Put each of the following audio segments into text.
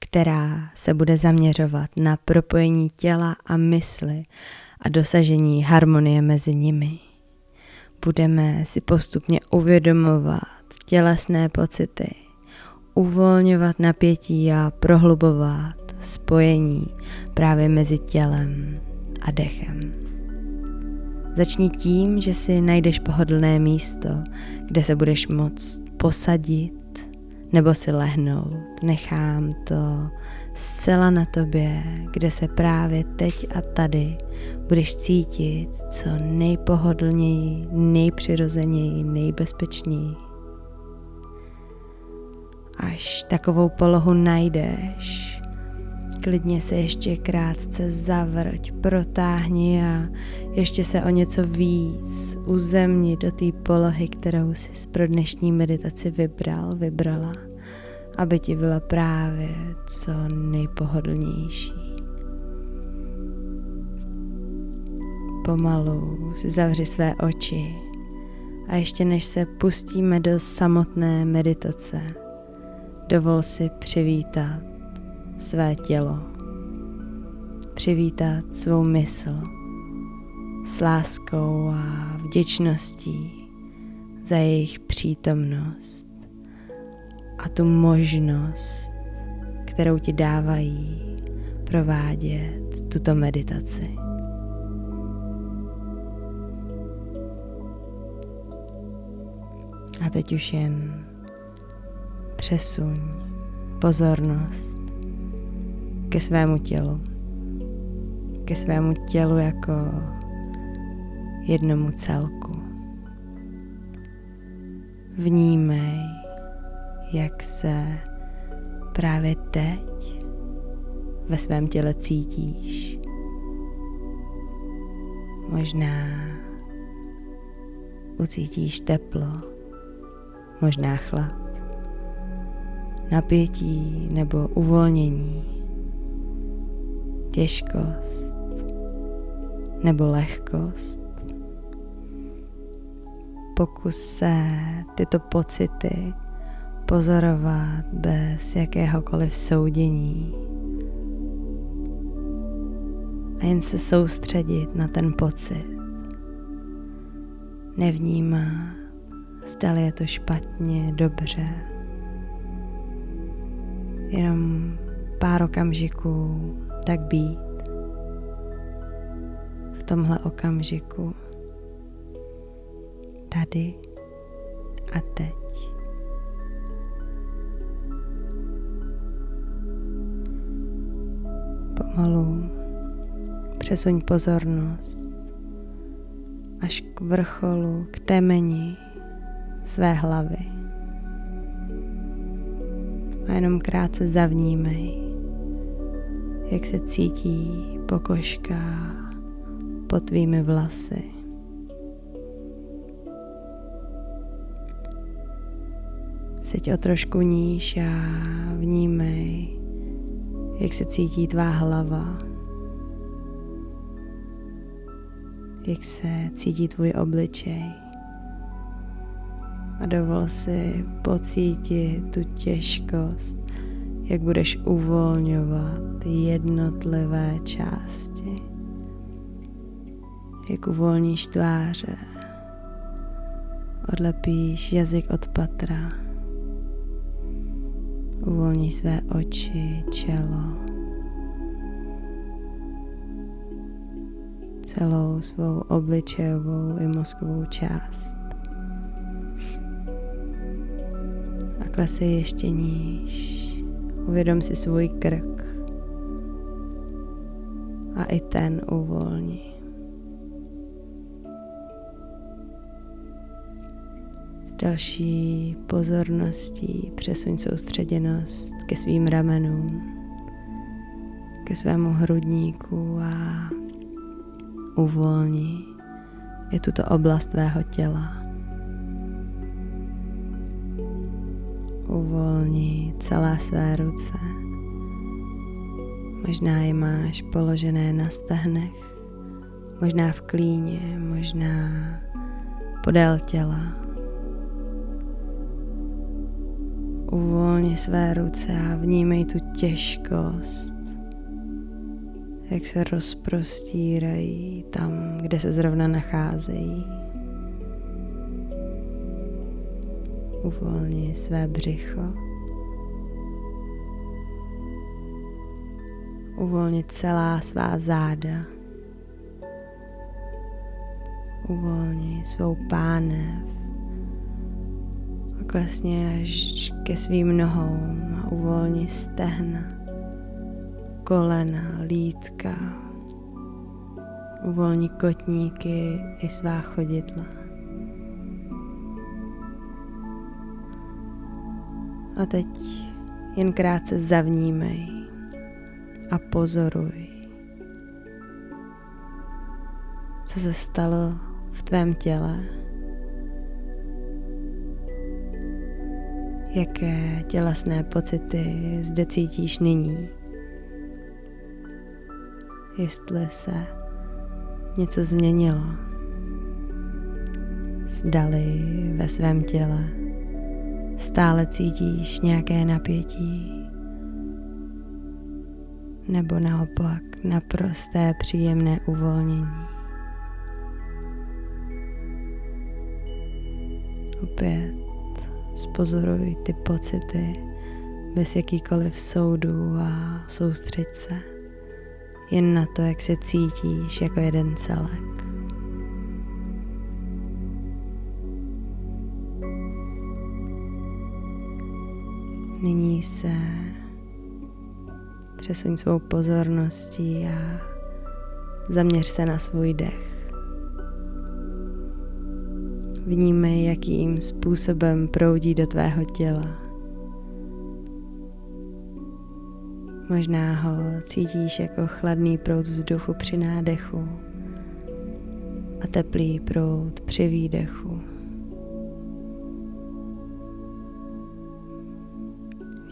která se bude zaměřovat na propojení těla a mysli a dosažení harmonie mezi nimi. Budeme si postupně uvědomovat tělesné pocity, uvolňovat napětí a prohlubovat spojení právě mezi tělem a dechem. Začni tím, že si najdeš pohodlné místo, kde se budeš moct posadit nebo si lehnout. Nechám to zcela na tobě, kde se právě teď a tady budeš cítit co nejpohodlněji, nejpřirozeněji, nejbezpečněji. Až takovou polohu najdeš, klidně se ještě krátce zavrť, protáhni a ještě se o něco víc uzemni do té polohy, kterou jsi pro dnešní meditaci vybral, vybrala, aby ti byla právě co nejpohodlnější. Pomalu si zavři své oči a ještě než se pustíme do samotné meditace, dovol si přivítat své tělo, přivítat svou mysl s láskou a vděčností za jejich přítomnost a tu možnost, kterou ti dávají provádět tuto meditaci. A teď už jen přesuň pozornost ke svému tělu. Ke svému tělu jako jednomu celku. Vnímej, jak se právě teď ve svém těle cítíš. Možná ucítíš teplo, možná chlad, napětí nebo uvolnění těžkost nebo lehkost. Pokus se tyto pocity pozorovat bez jakéhokoliv soudění a jen se soustředit na ten pocit. Nevnímá, zdali je to špatně, dobře. Jenom pár okamžiků tak být v tomhle okamžiku, tady a teď. Pomalu přesuň pozornost až k vrcholu, k temeni své hlavy. A jenom krátce zavnímej, jak se cítí pokožka pod tvými vlasy. Seď o trošku níž a vnímej, jak se cítí tvá hlava, jak se cítí tvůj obličej. A dovol si pocítit tu těžkost jak budeš uvolňovat jednotlivé části, jak uvolníš tváře, odlepíš jazyk od patra, uvolníš své oči, čelo, celou svou obličejovou i mozkovou část. A klesej ještě níž. Uvědom si svůj krk a i ten uvolni. Další pozorností přesuň soustředěnost ke svým ramenům, ke svému hrudníku a uvolni i tuto oblast tvého těla. Uvolni celé své ruce. Možná je máš položené na stehnech, možná v klíně, možná podél těla. Uvolni své ruce a vnímej tu těžkost, jak se rozprostírají tam, kde se zrovna nacházejí. Uvolni své břicho. Uvolni celá svá záda. Uvolni svou pánev. A klesně až ke svým nohou a uvolni stehna, kolena, lítka. Uvolni kotníky i svá chodidla. A teď jen krátce zavnímej a pozoruj, co se stalo v tvém těle, jaké tělesné pocity zde cítíš nyní, jestli se něco změnilo, zdali ve svém těle Stále cítíš nějaké napětí, nebo naopak naprosté příjemné uvolnění. Opět spozoruj ty pocity bez jakýkoliv soudu a soustřeď se jen na to, jak se cítíš jako jeden celek. Nyní se přesuň svou pozorností a zaměř se na svůj dech. Vnímej, jakým způsobem proudí do tvého těla. Možná ho cítíš jako chladný proud vzduchu při nádechu a teplý proud při výdechu.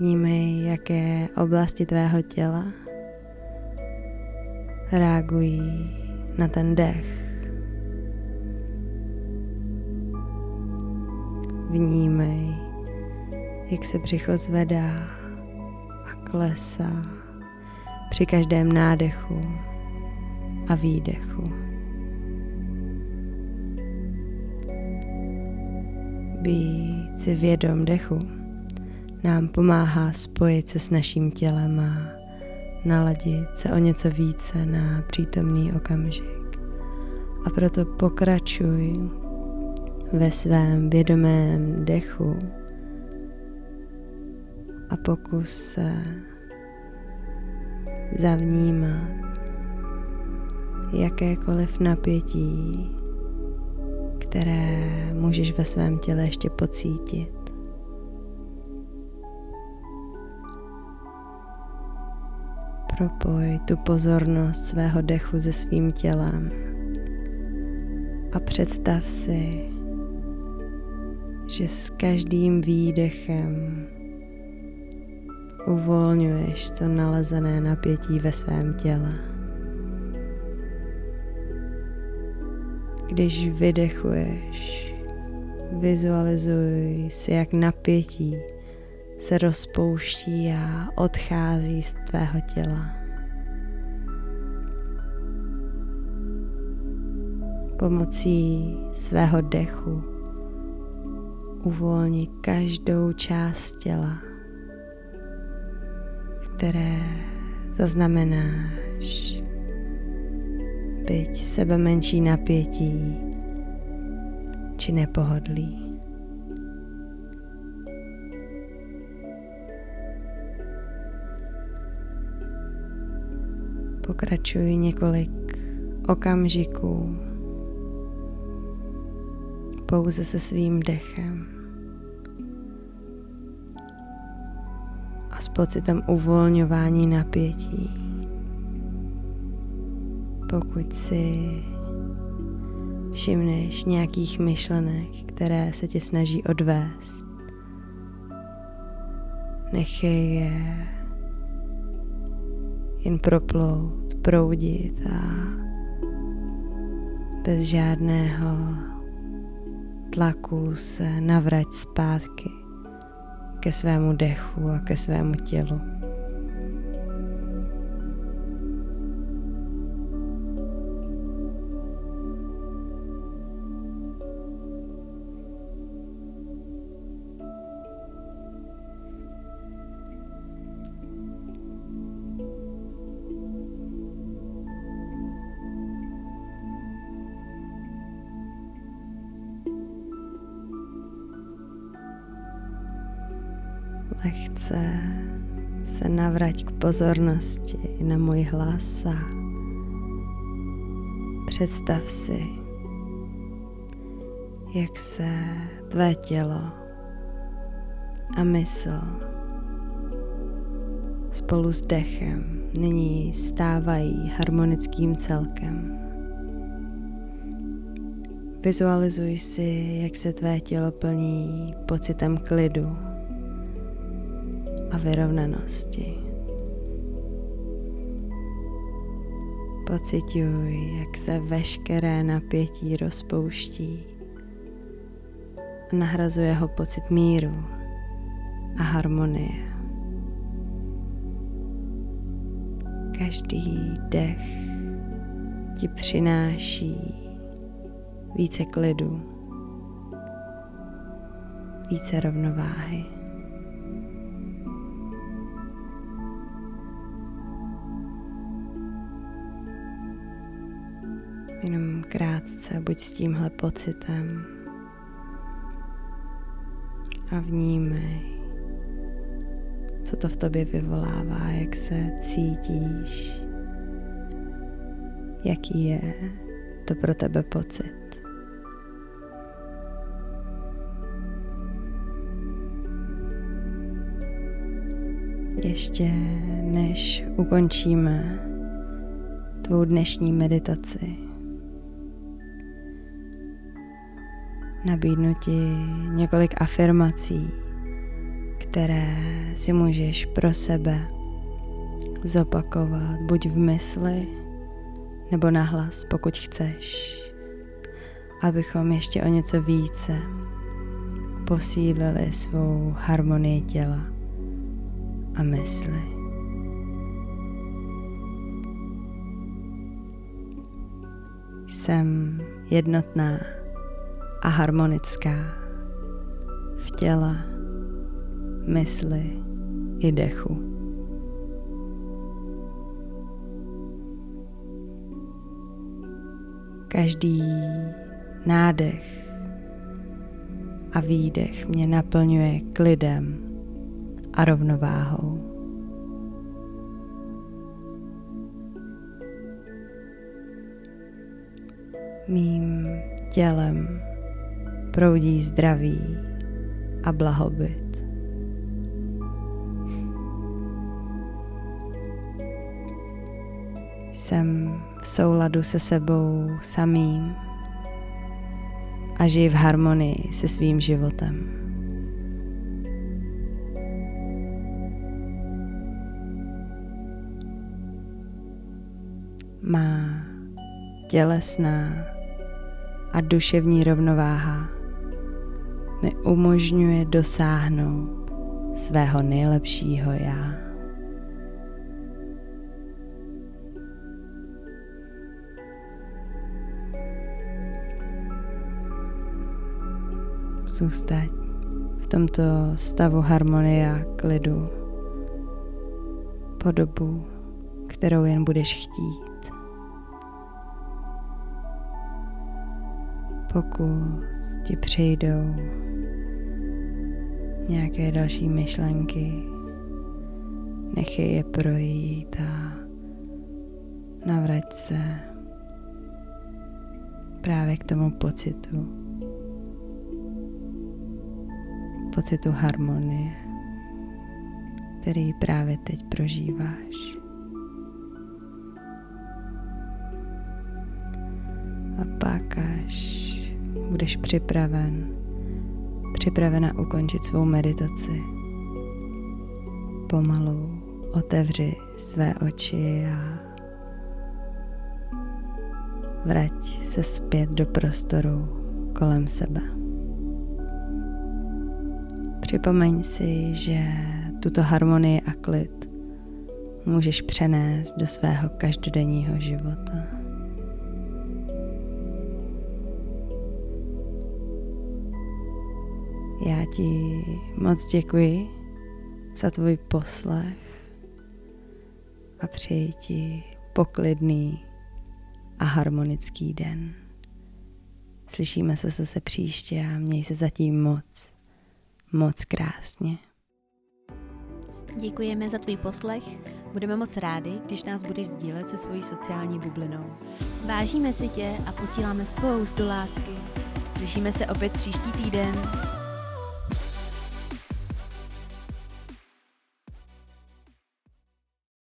Vnímej, jaké oblasti tvého těla reagují na ten dech. Vnímej, jak se břicho zvedá a klesá při každém nádechu a výdechu. Být si vědom dechu nám pomáhá spojit se s naším tělem a naladit se o něco více na přítomný okamžik. A proto pokračuj ve svém vědomém dechu a pokus se zavnímat jakékoliv napětí, které můžeš ve svém těle ještě pocítit. Propoj tu pozornost svého dechu se svým tělem a představ si, že s každým výdechem uvolňuješ to nalezené napětí ve svém těle. Když vydechuješ, vizualizuj si, jak napětí se rozpouští a odchází z tvého těla. Pomocí svého dechu uvolni každou část těla, které zaznamenáš byť sebe menší napětí či nepohodlí. Pokračuji několik okamžiků pouze se svým dechem a s pocitem uvolňování napětí. Pokud si všimneš nějakých myšlenek, které se tě snaží odvést. Nechej je jen proplout, proudit a bez žádného tlaku se navrať zpátky ke svému dechu a ke svému tělu. Lehce se navrať k pozornosti na můj hlas a představ si, jak se tvé tělo a mysl spolu s dechem nyní stávají harmonickým celkem. Vizualizuj si, jak se tvé tělo plní pocitem klidu a vyrovnanosti. Pocituj, jak se veškeré napětí rozpouští a nahrazuje ho pocit míru a harmonie. Každý dech ti přináší více klidu, více rovnováhy. Jenom krátce buď s tímhle pocitem a vnímej, co to v tobě vyvolává, jak se cítíš, jaký je to pro tebe pocit. Ještě než ukončíme tvou dnešní meditaci, nabídnu ti několik afirmací, které si můžeš pro sebe zopakovat buď v mysli nebo nahlas, pokud chceš, abychom ještě o něco více posílili svou harmonii těla a mysli. Jsem jednotná a harmonická v těle, mysli i dechu. Každý nádech a výdech mě naplňuje klidem a rovnováhou. Mým tělem proudí zdraví a blahobyt. Jsem v souladu se sebou samým a žiji v harmonii se svým životem. Má tělesná a duševní rovnováha mi umožňuje dosáhnout svého nejlepšího já. Zůstaň v tomto stavu harmonie a klidu po dobu, kterou jen budeš chtít. Pokud ti přijdou nějaké další myšlenky, nechej je projít a navrať se právě k tomu pocitu, pocitu harmonie, který právě teď prožíváš. A pak, až budeš připraven, připravena ukončit svou meditaci, pomalu otevři své oči a vrať se zpět do prostoru kolem sebe. Připomeň si, že tuto harmonii a klid můžeš přenést do svého každodenního života. Ti moc děkuji za tvůj poslech a přeji ti poklidný a harmonický den. Slyšíme se zase příště a měj se zatím moc, moc krásně. Děkujeme za tvůj poslech. Budeme moc rádi, když nás budeš sdílet se svojí sociální bublinou. Vážíme si tě a posíláme spoustu lásky. Slyšíme se opět příští týden.